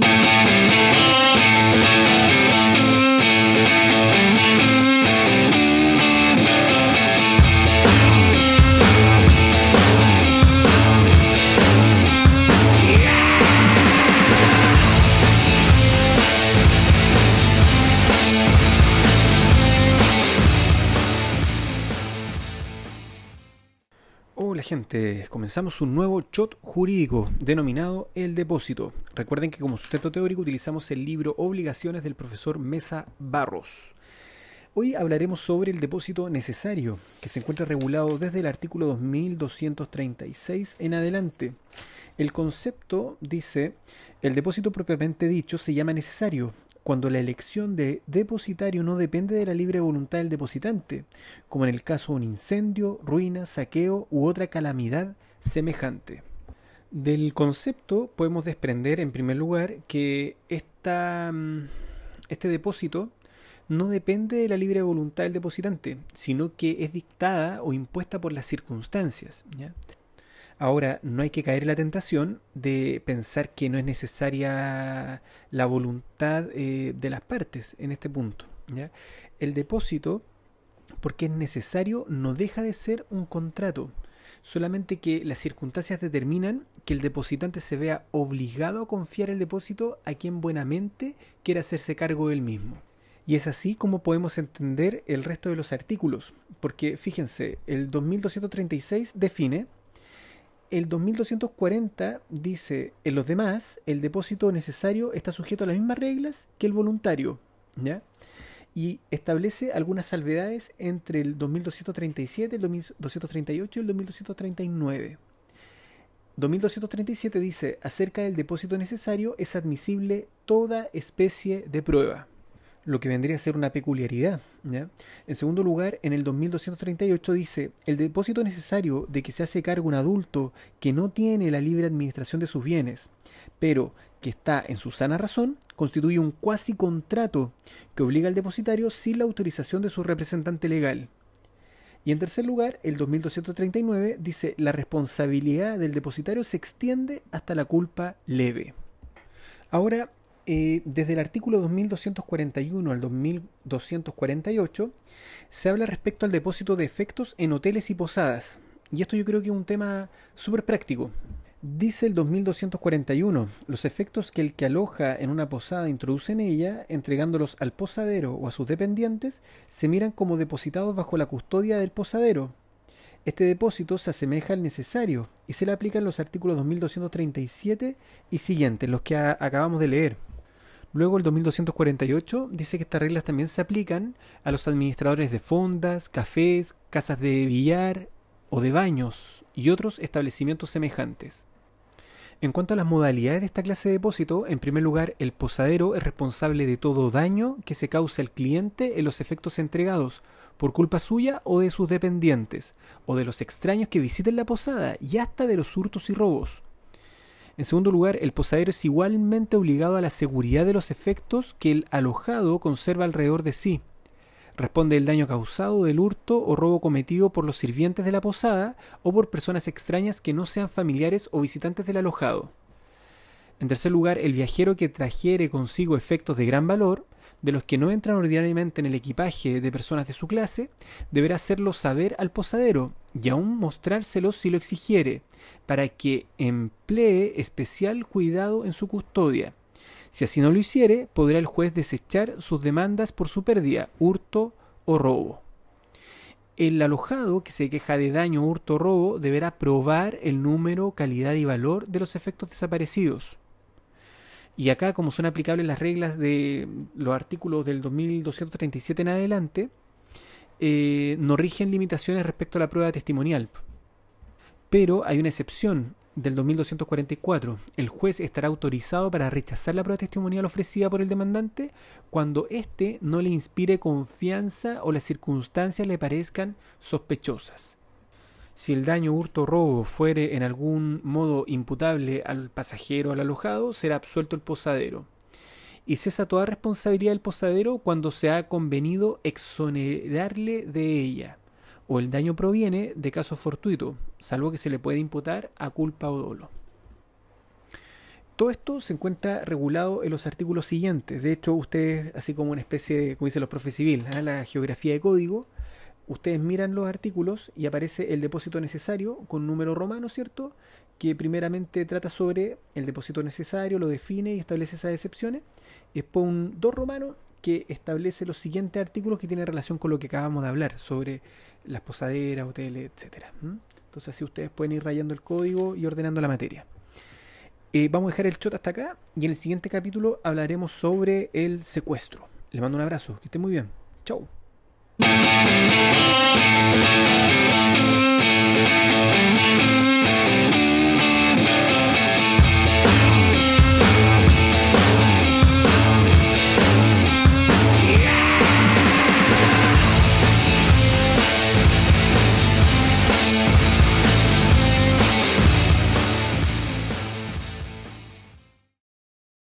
Thank you. Gente, comenzamos un nuevo shot jurídico denominado El Depósito. Recuerden que como sustento teórico utilizamos el libro Obligaciones del profesor Mesa Barros. Hoy hablaremos sobre el depósito necesario, que se encuentra regulado desde el artículo 2236 en adelante. El concepto dice, el depósito propiamente dicho se llama necesario, cuando la elección de depositario no depende de la libre voluntad del depositante, como en el caso de un incendio, ruina, saqueo u otra calamidad semejante. Del concepto podemos desprender, en primer lugar, que esta, mm, este depósito no depende de la libre voluntad del depositante, sino que es dictada o impuesta por las circunstancias. Ahora, no hay que caer en la tentación de pensar que no es necesaria la voluntad eh, de las partes en este punto. El depósito, porque es necesario, no deja de ser un contrato. Solamente que las circunstancias determinan que el depositante se vea obligado a confiar el depósito a quien buenamente quiera hacerse cargo del mismo. Y es así como podemos entender el resto de los artículos, porque fíjense, el 2236 define el 2240 dice, en los demás, el depósito necesario está sujeto a las mismas reglas que el voluntario, ¿ya? Y establece algunas salvedades entre el 2237, el 2238 y el 2239. 2237 dice, acerca del depósito necesario es admisible toda especie de prueba lo que vendría a ser una peculiaridad. En segundo lugar, en el 2238 dice, el depósito necesario de que se hace cargo un adulto que no tiene la libre administración de sus bienes, pero que está en su sana razón, constituye un cuasi contrato que obliga al depositario sin la autorización de su representante legal. Y en tercer lugar, el 2239 dice, la responsabilidad del depositario se extiende hasta la culpa leve. Ahora, eh, desde el artículo 2241 al 2248 se habla respecto al depósito de efectos en hoteles y posadas. Y esto yo creo que es un tema súper práctico. Dice el 2241, los efectos que el que aloja en una posada introduce en ella, entregándolos al posadero o a sus dependientes, se miran como depositados bajo la custodia del posadero. Este depósito se asemeja al necesario y se le aplican los artículos 2237 y siguientes, los que acabamos de leer. Luego el 2248 dice que estas reglas también se aplican a los administradores de fondas, cafés, casas de billar o de baños y otros establecimientos semejantes. En cuanto a las modalidades de esta clase de depósito, en primer lugar, el posadero es responsable de todo daño que se cause al cliente en los efectos entregados, por culpa suya o de sus dependientes, o de los extraños que visiten la posada, y hasta de los hurtos y robos. En segundo lugar, el posadero es igualmente obligado a la seguridad de los efectos que el alojado conserva alrededor de sí. Responde el daño causado del hurto o robo cometido por los sirvientes de la posada o por personas extrañas que no sean familiares o visitantes del alojado. En tercer lugar, el viajero que trajere consigo efectos de gran valor, de los que no entran ordinariamente en el equipaje de personas de su clase, deberá hacerlo saber al posadero y aún mostrárselos si lo exigiere, para que emplee especial cuidado en su custodia. Si así no lo hiciere, podrá el juez desechar sus demandas por su pérdida, hurto o robo. El alojado que se queja de daño, hurto o robo deberá probar el número, calidad y valor de los efectos desaparecidos. Y acá, como son aplicables las reglas de los artículos del 2237 en adelante, eh, no rigen limitaciones respecto a la prueba testimonial. Pero hay una excepción del 2244. El juez estará autorizado para rechazar la prueba testimonial ofrecida por el demandante cuando éste no le inspire confianza o las circunstancias le parezcan sospechosas. Si el daño hurto o robo fuere en algún modo imputable al pasajero o al alojado, será absuelto el posadero. Y cesa toda responsabilidad del posadero cuando se ha convenido exonerarle de ella, o el daño proviene de caso fortuito, salvo que se le pueda imputar a culpa o dolo. todo esto se encuentra regulado en los artículos siguientes. De hecho, ustedes, así como una especie de, como dicen los profes civiles, ¿eh? la geografía de código, ustedes miran los artículos y aparece el depósito necesario con número romano, ¿cierto? Que primeramente trata sobre el depósito necesario, lo define y establece esas excepciones. Después un 2 romano que establece los siguientes artículos que tienen relación con lo que acabamos de hablar, sobre las posaderas, hoteles, etc. Entonces así ustedes pueden ir rayando el código y ordenando la materia. Eh, vamos a dejar el shot hasta acá y en el siguiente capítulo hablaremos sobre el secuestro. Les mando un abrazo, que estén muy bien. Chau. Thank you.